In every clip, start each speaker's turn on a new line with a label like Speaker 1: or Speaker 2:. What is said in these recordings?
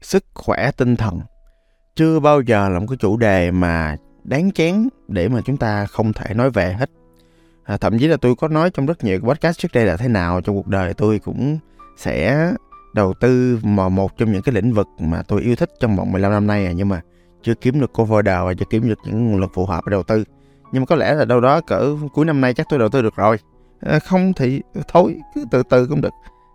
Speaker 1: sức khỏe tinh thần. Chưa bao giờ là một cái chủ đề mà đáng chán để mà chúng ta không thể nói về hết. À, thậm chí là tôi có nói trong rất nhiều podcast trước đây là thế nào trong cuộc đời tôi cũng sẽ đầu tư mà một trong những cái lĩnh vực mà tôi yêu thích trong vòng 15 năm nay à, nhưng mà chưa kiếm được cover đầu và chưa kiếm được những nguồn lực phù hợp để đầu tư. Nhưng mà có lẽ là đâu đó cỡ cuối năm nay chắc tôi đầu tư được rồi. À, không thì thôi cứ từ từ cũng được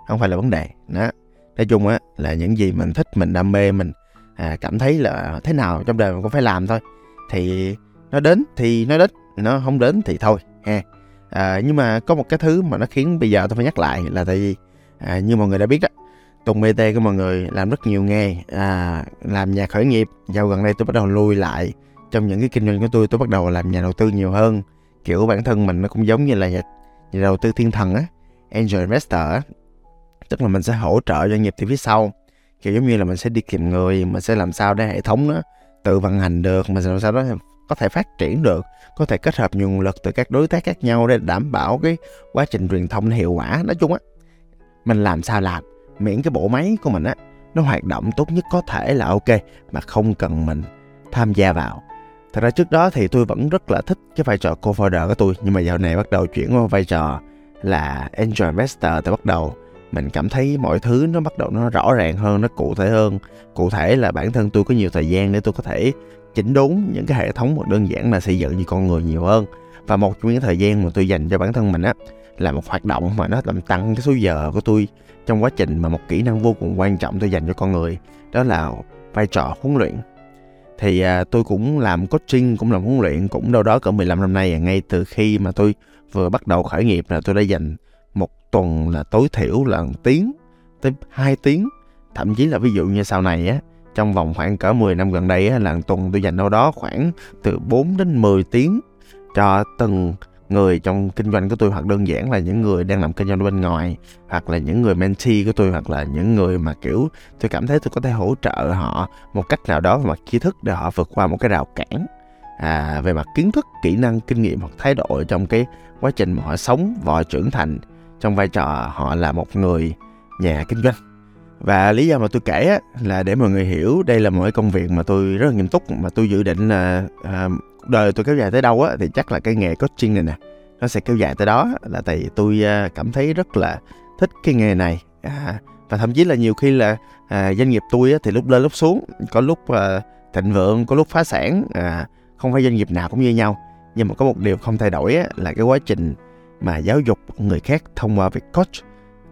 Speaker 1: không phải là vấn đề. Đó nói chung á là những gì mình thích mình đam mê mình à, cảm thấy là thế nào trong đời mình cũng phải làm thôi. Thì nó đến thì nó đến nó không đến thì thôi ha. À, nhưng mà có một cái thứ mà nó khiến bây giờ tôi phải nhắc lại là tại vì à, như mọi người đã biết đó Tùng BT của mọi người làm rất nhiều nghề à, làm nhà khởi nghiệp. Dạo gần đây tôi bắt đầu lui lại trong những cái kinh doanh của tôi tôi bắt đầu làm nhà đầu tư nhiều hơn. Kiểu bản thân mình nó cũng giống như là nhà, nhà đầu tư thiên thần á angel investor á tức là mình sẽ hỗ trợ doanh nghiệp từ phía sau. Kiểu giống như là mình sẽ đi tìm người, mình sẽ làm sao để hệ thống nó tự vận hành được, mình sẽ làm sao đó có thể phát triển được, có thể kết hợp nhiều nguồn lực từ các đối tác khác nhau để đảm bảo cái quá trình truyền thông hiệu quả. Nói chung á, mình làm sao làm, miễn cái bộ máy của mình á, nó hoạt động tốt nhất có thể là ok, mà không cần mình tham gia vào. Thật ra trước đó thì tôi vẫn rất là thích cái vai trò co-founder của tôi, nhưng mà dạo này bắt đầu chuyển qua vai trò là angel investor thì bắt đầu mình cảm thấy mọi thứ nó bắt đầu nó rõ ràng hơn nó cụ thể hơn. Cụ thể là bản thân tôi có nhiều thời gian để tôi có thể chỉnh đốn những cái hệ thống một đơn giản là xây dựng như con người nhiều hơn. Và một trong những thời gian mà tôi dành cho bản thân mình á là một hoạt động mà nó làm tăng cái số giờ của tôi trong quá trình mà một kỹ năng vô cùng quan trọng tôi dành cho con người đó là vai trò huấn luyện. Thì à, tôi cũng làm coaching cũng làm huấn luyện cũng đâu đó cỡ 15 năm nay à, ngay từ khi mà tôi vừa bắt đầu khởi nghiệp là tôi đã dành tuần là tối thiểu là 1 tiếng tới 2 tiếng. Thậm chí là ví dụ như sau này á trong vòng khoảng cỡ 10 năm gần đây á, là tuần tôi dành đâu đó khoảng từ 4 đến 10 tiếng cho từng người trong kinh doanh của tôi hoặc đơn giản là những người đang làm kinh doanh bên ngoài hoặc là những người mentee của tôi hoặc là những người mà kiểu tôi cảm thấy tôi có thể hỗ trợ họ một cách nào đó về mặt tri thức để họ vượt qua một cái rào cản à, về mặt kiến thức kỹ năng kinh nghiệm hoặc thái độ trong cái quá trình mà họ sống và họ trưởng thành trong vai trò họ là một người nhà kinh doanh. Và lý do mà tôi kể á, là để mọi người hiểu đây là một cái công việc mà tôi rất là nghiêm túc mà tôi dự định là à, đời tôi kéo dài tới đâu á thì chắc là cái nghề coaching này nè nó sẽ kéo dài tới đó là tại vì tôi à, cảm thấy rất là thích cái nghề này. À, và thậm chí là nhiều khi là à, doanh nghiệp tôi á, thì lúc lên lúc xuống có lúc à, thịnh vượng có lúc phá sản à, không phải doanh nghiệp nào cũng như nhau. Nhưng mà có một điều không thay đổi á, là cái quá trình mà giáo dục người khác thông qua việc coach.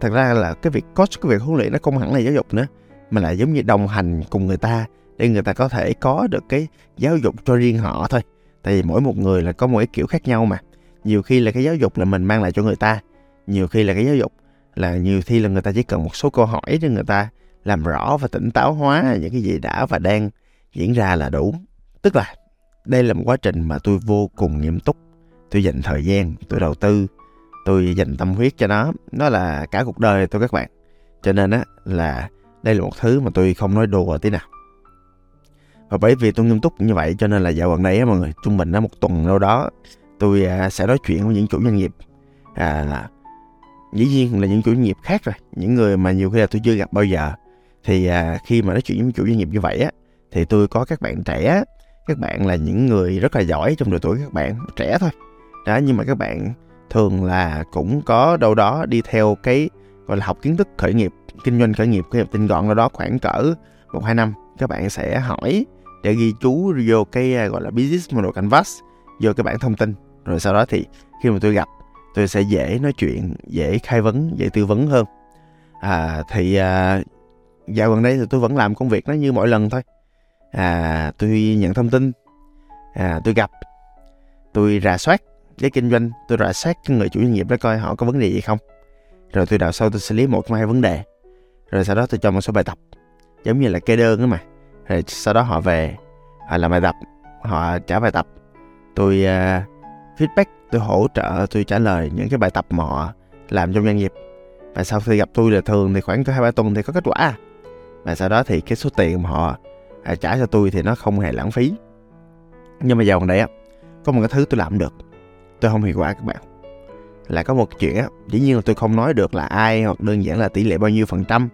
Speaker 1: Thật ra là cái việc coach, cái việc huấn luyện nó không hẳn là giáo dục nữa, mà là giống như đồng hành cùng người ta để người ta có thể có được cái giáo dục cho riêng họ thôi. Tại vì mỗi một người là có một cái kiểu khác nhau mà. Nhiều khi là cái giáo dục là mình mang lại cho người ta, nhiều khi là cái giáo dục là nhiều khi là người ta chỉ cần một số câu hỏi để người ta làm rõ và tỉnh táo hóa những cái gì đã và đang diễn ra là đủ. Tức là đây là một quá trình mà tôi vô cùng nghiêm túc. Tôi dành thời gian, tôi đầu tư tôi dành tâm huyết cho nó. Nó là cả cuộc đời tôi các bạn. Cho nên á là đây là một thứ mà tôi không nói đùa tí nào. Và bởi vì tôi nghiêm túc như vậy cho nên là dạo gần đây á mọi người trung bình á một tuần đâu đó tôi à, sẽ nói chuyện với những chủ doanh nghiệp. À, là dĩ nhiên là những chủ doanh nghiệp khác rồi. Những người mà nhiều khi là tôi chưa gặp bao giờ. Thì à, khi mà nói chuyện với chủ doanh nghiệp như vậy á thì tôi có các bạn trẻ. Các bạn là những người rất là giỏi trong độ tuổi các bạn trẻ thôi. Đó nhưng mà các bạn thường là cũng có đâu đó đi theo cái gọi là học kiến thức khởi nghiệp kinh doanh khởi nghiệp khởi nghiệp tinh gọn đâu đó khoảng cỡ một hai năm các bạn sẽ hỏi để ghi chú vô cái à, gọi là business model canvas vô cái bản thông tin. Rồi sau đó thì khi mà tôi gặp tôi sẽ dễ nói chuyện dễ khai vấn dễ tư vấn hơn. À, thì à, dạo gần đây thì tôi vẫn làm công việc nó như mọi lần thôi. À, tôi nhận thông tin à, tôi gặp tôi rà soát cái kinh doanh tôi rà soát cái người chủ doanh nghiệp đó coi họ có vấn đề gì không. Rồi tôi đào sâu tôi xử lý một trong hai vấn đề. Rồi sau đó tôi cho một số bài tập giống như là kê đơn đó mà. Rồi sau đó họ về họ làm bài tập họ trả bài tập. Tôi uh, feedback tôi hỗ trợ tôi trả lời những cái bài tập mà họ làm trong doanh nghiệp. Và sau khi gặp tôi là thường thì khoảng có hai ba tuần thì có kết quả. Và sau đó thì cái số tiền mà họ à, trả cho tôi thì nó không hề lãng phí. Nhưng mà giờ còn đây á có một cái thứ tôi làm được tôi không hiệu quả các bạn. Là có một chuyện á dĩ nhiên là tôi không nói được là ai hoặc đơn giản là tỷ lệ bao nhiêu phần trăm.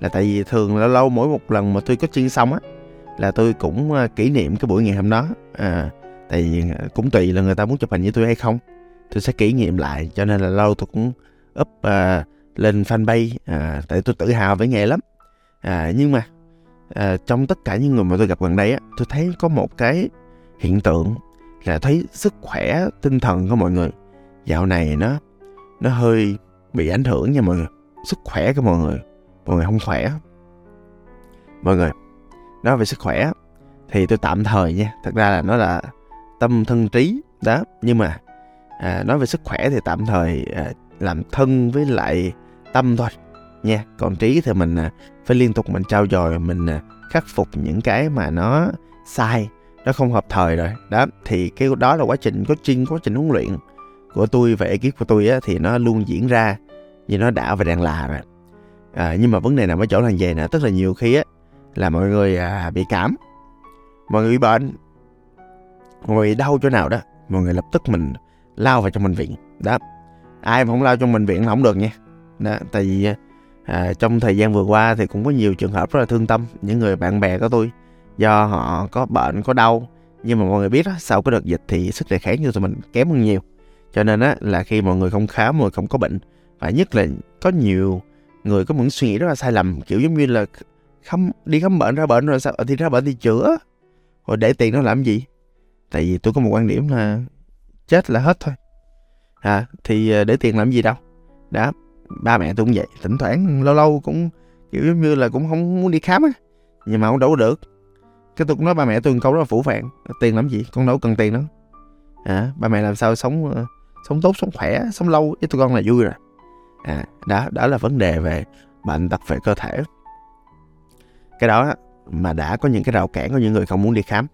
Speaker 1: Là tại vì thường lâu lâu mỗi một lần mà tôi có chuyên xong á là tôi cũng ờ, kỷ niệm cái buổi ngày hôm đó. À, tại vì ờ, cũng tùy là người ta muốn chụp hình với tôi hay không. Tôi sẽ kỷ niệm lại cho nên là lâu tôi cũng up à, lên fanpage à, tại tôi tự hào với nghề lắm. À, nhưng mà à, trong tất cả những người mà tôi gặp gần đây á tôi thấy có một cái hiện tượng là thấy sức khỏe tinh thần của mọi người. Dạo này nó nó hơi bị ảnh hưởng nha mọi người sức khỏe của mọi người. Mọi người không khỏe. Mọi người nói về sức khỏe thì tôi tạm thời nha thật ra là nó là tâm thân trí đó. Nhưng mà à, nói về sức khỏe thì tạm thời à, làm thân với lại tâm thôi nha. Còn trí thì mình à, phải liên tục mình trao dồi mình à, khắc phục những cái mà nó sai nó không hợp thời rồi. Đó thì cái đó là quá trình coaching quá trình huấn luyện của tôi và ekip của tôi á, thì nó luôn diễn ra như nó đã và đang là rồi. À, nhưng mà vấn đề nằm ở chỗ là về nè tức là nhiều khi á là mọi người à, bị cảm mọi người bị bệnh mọi người đau chỗ nào đó mọi người lập tức mình lao vào trong bệnh viện. Đó ai mà không lao trong bệnh viện là không được nha. Đó tại vì à, trong thời gian vừa qua thì cũng có nhiều trường hợp rất là thương tâm những người bạn bè của tôi do họ có bệnh có đau. Nhưng mà mọi người biết đó, sau cái đợt dịch thì sức đề kháng của tụi mình kém hơn nhiều. Cho nên á là khi mọi người không khám mọi người không có bệnh và nhất là có nhiều người có những suy nghĩ rất là sai lầm kiểu giống như là khám đi khám bệnh ra bệnh rồi sao thì ra bệnh thì chữa. Rồi để tiền nó làm gì? Tại vì tôi có một quan điểm là chết là hết thôi. À thì ờ, để tiền làm gì đâu. Đó ba mẹ tôi cũng vậy thỉnh thoảng lâu lâu cũng kiểu giống như là cũng không muốn đi khám á nhưng mà không đâu được cái tôi cũng nói ba mẹ tôi một câu rất là phủ phàng. Tiền làm gì? Con đâu cần tiền nữa à, ba mẹ làm sao sống ờ, sống tốt sống khỏe sống lâu với tụi con là vui rồi. À đó đó là vấn đề về bệnh tật về cơ thể. Cái đó mà đã có những cái rào cản của những người không muốn đi khám.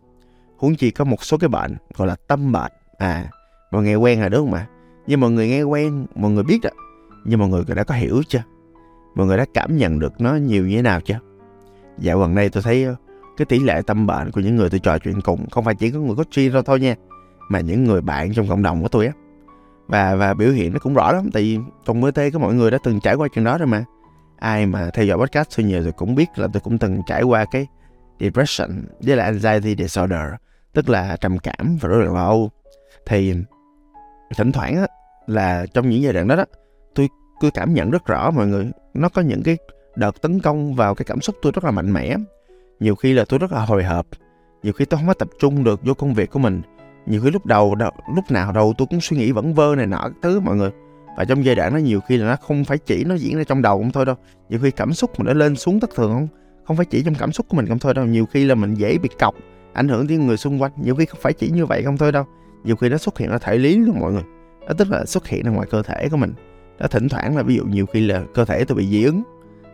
Speaker 1: Huống chi có một số cái bệnh gọi là tâm bệnh. À mọi người nghe quen rồi đúng không ạ? Nhưng mọi người nghe quen mọi người biết đó nhưng mọi người đã có hiểu chưa? Mọi người đã cảm nhận được nó nhiều như thế nào chưa? Dạo gần đây tôi thấy cái tỷ lệ tâm bệnh của những người tôi trò chuyện cùng không phải chỉ có người có tri đâu thôi nha, mà những người bạn trong cộng đồng của tôi á. Và và biểu hiện nó cũng rõ lắm, tại vì trong mới tê có mọi người đã từng trải qua chuyện đó rồi mà. Ai mà theo dõi podcast tôi nhiều rồi cũng biết là tôi cũng từng trải qua cái depression với là anxiety disorder, tức là trầm cảm và rối loạn lo âu thì thỉnh thoảng á, là trong những giai đoạn đó đó, tôi tôi cảm nhận rất rõ mọi người, nó có những cái đợt tấn công vào cái cảm xúc tôi rất là mạnh mẽ nhiều khi là tôi rất là hồi hộp. Nhiều khi tôi không có tập trung được vô công việc của mình. Nhiều khi lúc đầu, lúc nào đầu tôi cũng suy nghĩ vẫn vơ này nọ thứ mọi người. Và trong giai đoạn đó nhiều khi là nó không phải chỉ nó diễn ra trong đầu không thôi đâu. Nhiều khi cảm xúc mình nó lên xuống thất thường không? Không phải chỉ trong cảm xúc của mình không thôi đâu. Nhiều khi là mình dễ bị cọc ảnh hưởng đến người xung quanh. Nhiều khi không phải chỉ như vậy không thôi đâu. Nhiều khi nó xuất hiện ở thể lý luôn mọi người. Đó tức là xuất hiện ở ngoài cơ thể của mình. Đó thỉnh thoảng là ví dụ nhiều khi là cơ thể tôi bị dị ứng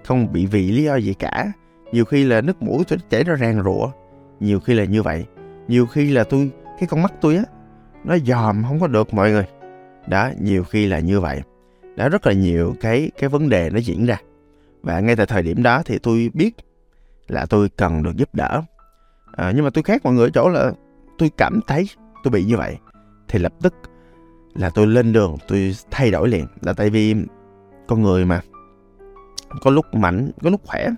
Speaker 1: không bị vì lý do gì cả nhiều khi là nước mũi tôi chảy ra ràng rụa. Nhiều khi là như vậy. Nhiều khi là tôi cái con mắt tôi á nó dòm không có được mọi người. Đó nhiều khi là như vậy. Đã rất là nhiều cái cái vấn đề nó diễn ra. Và ngay tại thời điểm đó thì tôi biết là tôi cần được giúp đỡ. À, nhưng mà tôi khác mọi người ở chỗ là tôi cảm thấy tôi bị như vậy. Thì lập tức là tôi lên đường tôi thay đổi liền. Là tại vì con người mà có lúc mạnh có lúc khỏe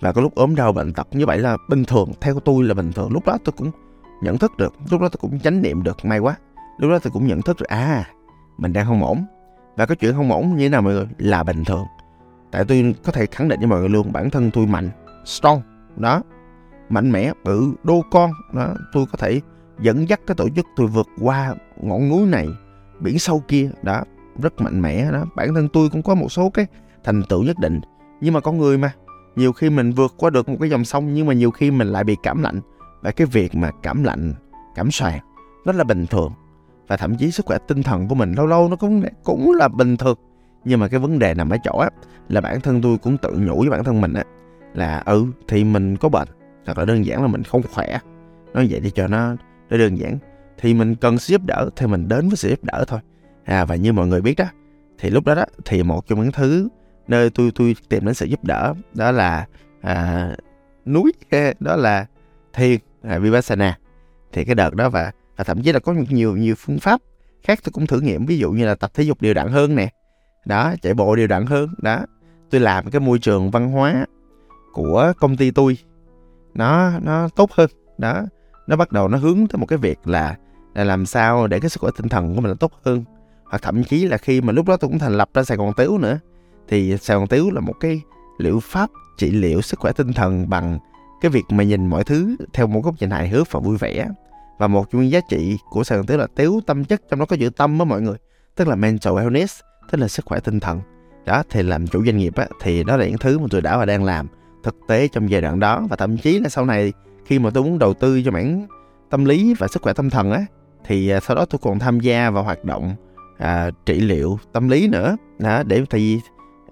Speaker 1: và có lúc ốm đau bệnh tật như vậy là bình thường, theo tôi là bình thường. Lúc đó tôi cũng nhận thức được, lúc đó tôi cũng chánh niệm được, may quá. Lúc đó tôi cũng nhận thức được à mình đang không ổn. Và cái chuyện không ổn như thế nào mọi người? Là bình thường. Tại tôi có thể khẳng định với mọi người luôn, bản thân tôi mạnh, strong, đó. Mạnh mẽ, bự, đô con, đó. Tôi có thể dẫn dắt cái tổ chức tôi vượt qua ngọn núi này, biển sâu kia, đó. Rất mạnh mẽ, đó. Bản thân tôi cũng có một số cái thành tựu nhất định. Nhưng mà con người mà nhiều khi mình vượt qua được một cái dòng sông nhưng mà nhiều khi mình lại bị cảm lạnh. Và cái việc mà cảm lạnh, cảm soạn rất là bình thường. Và thậm chí sức khỏe tinh thần của mình lâu lâu nó cũng cũng là bình thường. Nhưng mà cái vấn đề nằm ở chỗ á, là bản thân tôi cũng tự nhủ với bản thân mình á, là ừ thì mình có bệnh thật là đơn giản là mình không khỏe. Nói vậy đi cho nó để đơn giản. Thì mình cần sự giúp đỡ, thì mình đến với sự giúp đỡ thôi. À và như mọi người biết đó, thì lúc đó đó, thì một trong những thứ nơi tôi tôi tìm đến sự giúp đỡ đó là à, núi đó là thiền à, vipassana. Thì cái đợt đó và, và thậm chí là có nhiều nhiều phương pháp khác tôi cũng thử nghiệm ví dụ như là tập thể dục đều đặn hơn nè. Đó chạy bộ đều đặn hơn đó. Tôi làm cái môi trường văn hóa của công ty tôi nó nó tốt hơn đó. Nó bắt đầu nó hướng tới một cái việc là là làm sao để cái sức khỏe tinh thần của mình nó tốt hơn. Hoặc thậm chí là khi mà lúc đó tôi cũng thành lập ra Sài Gòn Tiếu nữa thì Sài Gòn Tiếu là một cái liệu pháp trị liệu sức khỏe tinh thần bằng cái việc mà nhìn mọi thứ theo một góc nhìn hài hước và vui vẻ. Và một trong những giá trị của Sài Gòn Tiếu là tiếu tâm chất trong đó có chữ tâm á mọi người tức là mental wellness tức là sức khỏe tinh thần. Đó thì làm chủ doanh nghiệp á thì đó là những thứ mà tôi đã và đang làm thực tế trong giai đoạn đó. Và thậm chí là sau này khi mà tôi muốn đầu tư cho mảng tâm lý và sức khỏe tâm thần á thì à, sau đó tôi còn tham gia vào hoạt động à, trị liệu tâm lý nữa. Đó để thì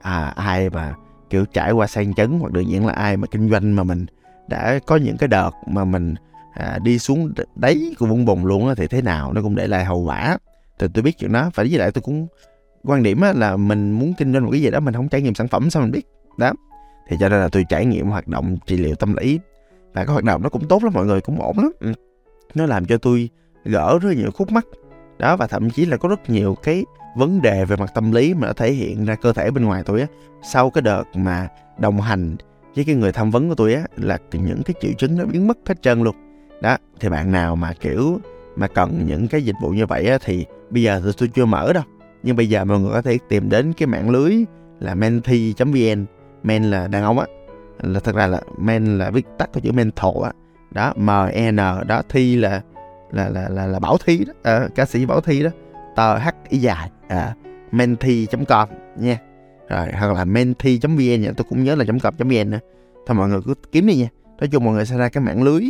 Speaker 1: à, ai mà kiểu trải qua sang chấn hoặc đơn giản là ai mà kinh doanh mà mình đã có những cái đợt mà mình à, đi xuống đáy của vũng bùn luôn á thì thế nào nó cũng để lại hậu quả. Thì tôi biết chuyện đó và với lại tôi cũng quan điểm á, là mình muốn kinh doanh một cái gì đó mình không trải nghiệm sản phẩm sao mình biết đó. Thì cho nên là tôi trải nghiệm hoạt động trị liệu tâm lý và cái hoạt động nó cũng tốt lắm mọi người cũng ổn lắm. Ừ. Nó làm cho tôi gỡ rất nhiều khúc mắc đó và thậm chí là có rất nhiều cái vấn đề về mặt tâm lý mà nó thể hiện ra cơ thể bên ngoài tôi á sau cái đợt mà đồng hành với cái người tham vấn của tôi á là những cái triệu chứng nó biến mất hết trơn luôn. Đó thì bạn nào mà kiểu mà cần những cái dịch vụ như vậy á thì bây giờ thì tôi chưa mở đâu. Nhưng bây giờ mọi người có thể tìm đến cái mạng lưới là menti.vn men là đàn ông á. Là thật ra là men là viết tắt của chữ mental á. Đó m e n đó thi là là là là, là bảo thi đó à, ca sĩ bảo thi đó. Tờ h y dài à, menti.com nha. Rồi hoặc là menti.vn nha. Tôi cũng nhớ là .com.vn nữa. Thôi mọi người cứ kiếm đi nha. Nói chung mọi người sẽ ra cái mạng lưới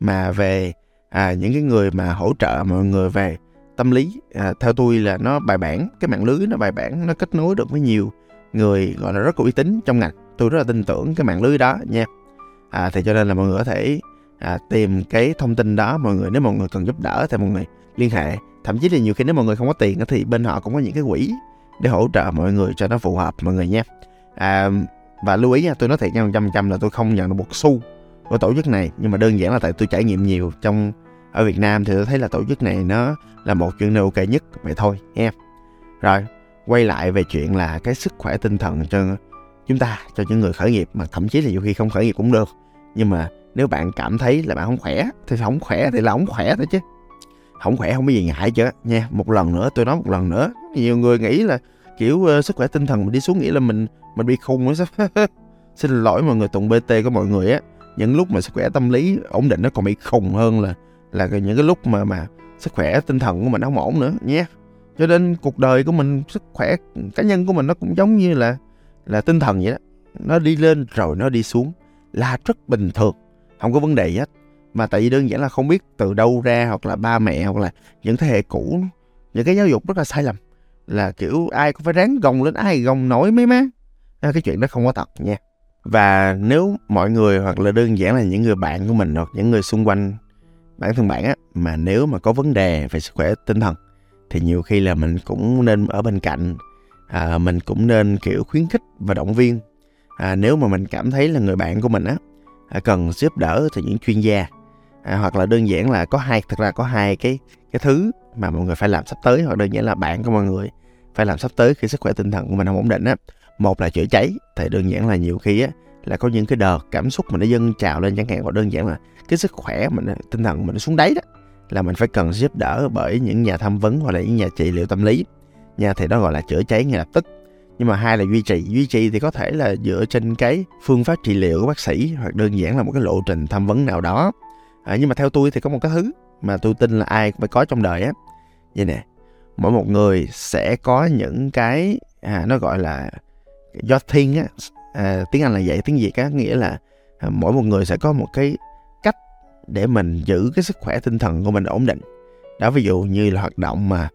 Speaker 1: mà về à, những cái người mà hỗ trợ mọi người về tâm lý. À, theo tôi là nó bài bản cái mạng lưới nó bài bản nó kết nối được với nhiều người gọi là rất có uy tín trong ngành. Tôi rất là tin tưởng cái mạng lưới đó nha. À, thì cho nên là mọi người có thể à, tìm cái thông tin đó. Mọi người nếu mọi người cần giúp đỡ thì mọi người liên hệ thậm chí là nhiều khi nếu mọi người không có tiền thì bên họ cũng có những cái quỹ để hỗ trợ mọi người cho nó phù hợp mọi người nha à, và lưu ý nha tôi nói thiệt nha trăm trăm là tôi không nhận được một xu của tổ chức này. Nhưng mà đơn giản là tại tôi trải nghiệm nhiều trong ở Việt Nam thì tôi thấy là tổ chức này nó là một chuyện nơi ok nhất vậy thôi nha rồi quay lại về chuyện là cái sức khỏe tinh thần cho chúng ta cho những người khởi nghiệp. Mà thậm chí là nhiều khi không khởi nghiệp cũng được. Nhưng mà nếu bạn cảm thấy là bạn không khỏe thì không khỏe thì là không khỏe thôi chứ không khỏe không có gì ngại chứ nha. Một lần nữa tôi nói một lần nữa. Nhiều người nghĩ là kiểu uh, sức khỏe tinh thần mình đi xuống nghĩ là mình mình bị khùng á xin lỗi mọi người tụng bt của mọi người á. Những lúc mà sức khỏe tâm lý ổn định nó còn bị khùng hơn là là những cái lúc mà mà sức khỏe tinh thần của mình không ổn nữa nhé cho nên cuộc đời của mình sức khỏe cá nhân của mình nó cũng giống như là là tinh thần vậy đó. Nó đi lên rồi nó đi xuống là rất bình thường không có vấn đề gì hết mà tại vì đơn giản là không biết từ đâu ra hoặc là ba mẹ hoặc là những thế hệ cũ những cái giáo dục rất là sai lầm. Là kiểu ai cũng phải ráng gồng lên ai gồng nổi mấy má. Cái chuyện đó không có thật nha. Và nếu mọi người hoặc là đơn giản là những người bạn của mình hoặc những người xung quanh bản thân bạn á mà nếu mà có vấn đề về sức khỏe tinh thần thì nhiều khi là mình cũng nên ở bên cạnh. À, mình cũng nên kiểu khuyến khích và động viên. À, nếu mà mình cảm thấy là người bạn của mình á à, cần giúp đỡ thì những chuyên gia à, hoặc là đơn giản là có hai thực ra có hai cái cái thứ mà mọi người phải làm sắp tới hoặc đơn giản là bạn của mọi người phải làm sắp tới khi sức khỏe tinh thần của mình không ổn định á. Một là chữa cháy thì đơn giản là nhiều khi á là có những cái đợt cảm xúc mình nó dâng trào lên chẳng hạn hoặc đơn giản là cái sức khỏe mình tinh thần mình nó xuống đáy đó là mình phải cần giúp đỡ bởi những nhà tham vấn hoặc là những nhà trị liệu tâm lý nha thì đó gọi là chữa cháy ngay lập tức. Nhưng mà hai là duy trì duy trì thì có thể là dựa trên cái phương pháp trị liệu của bác sĩ hoặc đơn giản là một cái lộ trình tham vấn nào đó à, nhưng mà theo tôi thì có một cái thứ mà tôi tin là ai cũng phải có trong đời á. Vậy nè mỗi một người sẽ có những cái à, nó gọi là do thiên á. À, tiếng anh là vậy tiếng việt á nghĩa là à, mỗi một người sẽ có một cái cách để mình giữ cái sức khỏe tinh thần của mình ổn định. Đó ví dụ như là hoạt động mà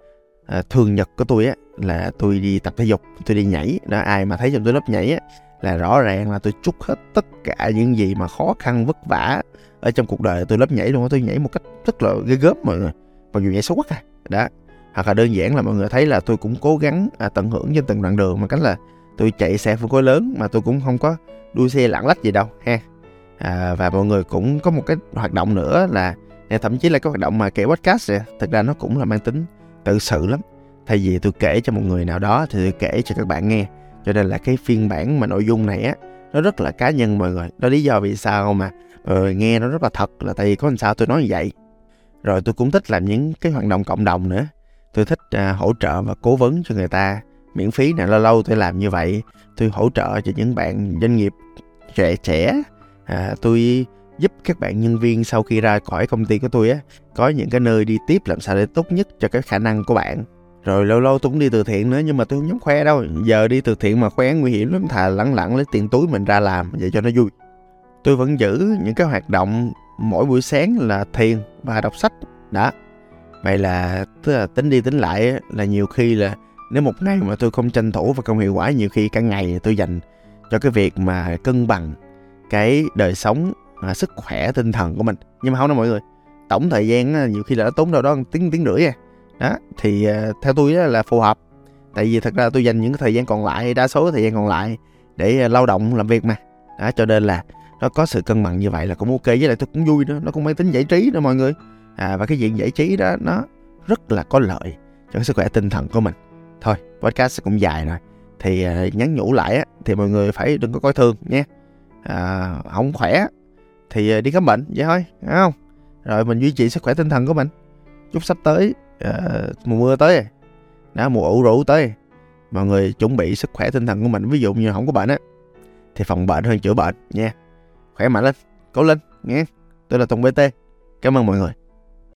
Speaker 1: à, thường nhật của tôi á là tôi đi tập thể dục tôi đi nhảy. Đó ai mà thấy trong tôi lớp nhảy á là rõ ràng là tôi trút hết tất cả những gì mà khó khăn vất vả ở trong cuộc đời tôi lớp nhảy luôn tôi nhảy một cách rất là ghê gớm mọi người. Mặc dù nhảy xấu quá à. Đó. Hoặc là đơn giản là mọi người thấy là tôi cũng cố gắng à, tận hưởng trên từng đoạn đường mà cách là tôi chạy xe phân khối lớn mà tôi cũng không có đua xe lạng lách gì đâu ha. À, và mọi người cũng có một cái hoạt động nữa là à, thậm chí là cái hoạt động mà kể podcast này, thực ra nó cũng là mang tính tự sự lắm. Thay vì tôi kể cho một người nào đó thì tôi kể cho các bạn nghe cho nên là cái phiên bản mà nội dung này á nó rất là cá nhân mọi người. Đó lý do vì sao mà uh, nghe nó rất là thật là tại vì có làm sao tôi nói như vậy. Rồi tôi cũng thích làm những cái hoạt động cộng đồng nữa. Tôi thích uh, hỗ trợ và cố vấn cho người ta miễn phí nè lâu lâu tôi làm như vậy. Tôi hỗ trợ cho những bạn doanh nghiệp trẻ trẻ. À, tôi giúp các bạn nhân viên sau khi ra khỏi công ty của tôi á có những cái nơi đi tiếp làm sao để tốt nhất cho cái khả năng của bạn rồi lâu lâu tôi cũng đi từ thiện nữa nhưng mà tôi không dám khoe đâu. Giờ đi từ thiện mà khoe nguy hiểm lắm thà lẳng lặng lấy tiền túi mình ra làm vậy cho nó vui. Tôi vẫn giữ những cái hoạt động mỗi buổi sáng là thiền và đọc sách. Đó. Vậy là tức là tính đi tính lại là nhiều khi là nếu một ngày mà tôi không tranh thủ và không hiệu quả nhiều khi cả ngày tôi dành cho cái việc mà cân bằng cái đời sống à, sức khỏe tinh thần của mình. Nhưng mà không đâu mọi người tổng thời gian nhiều khi là nó tốn đâu đó tiếng tiếng rưỡi à đó thì uh, theo tôi là phù hợp. Tại vì thật ra tôi dành những cái thời gian còn lại đa số thời gian còn lại để uh, lao động làm việc mà. Đó cho nên là nó có sự cân bằng như vậy là cũng ok với lại tôi cũng vui nữa nó cũng mang tính giải trí nữa mọi người. À và cái diện giải trí đó nó rất là có lợi cho cái sức khỏe tinh thần của mình. Thôi podcast cũng dài rồi thì uh, nhắn nhủ lại á thì mọi người phải đừng có coi thường nhé à, không khỏe thì uh, đi khám bệnh vậy thôi đúng không? Rồi mình duy trì sức khỏe tinh thần của mình. Chúc sắp tới uh, mùa mưa tới. Đó mùa ủ rũ tới. Mọi người chuẩn bị sức khỏe tinh thần của mình. Ví dụ như không có bệnh á thì phòng bệnh hơn chữa bệnh nha. Khỏe mạnh lên cố lên nghe tôi là tùng bt cảm ơn mọi người.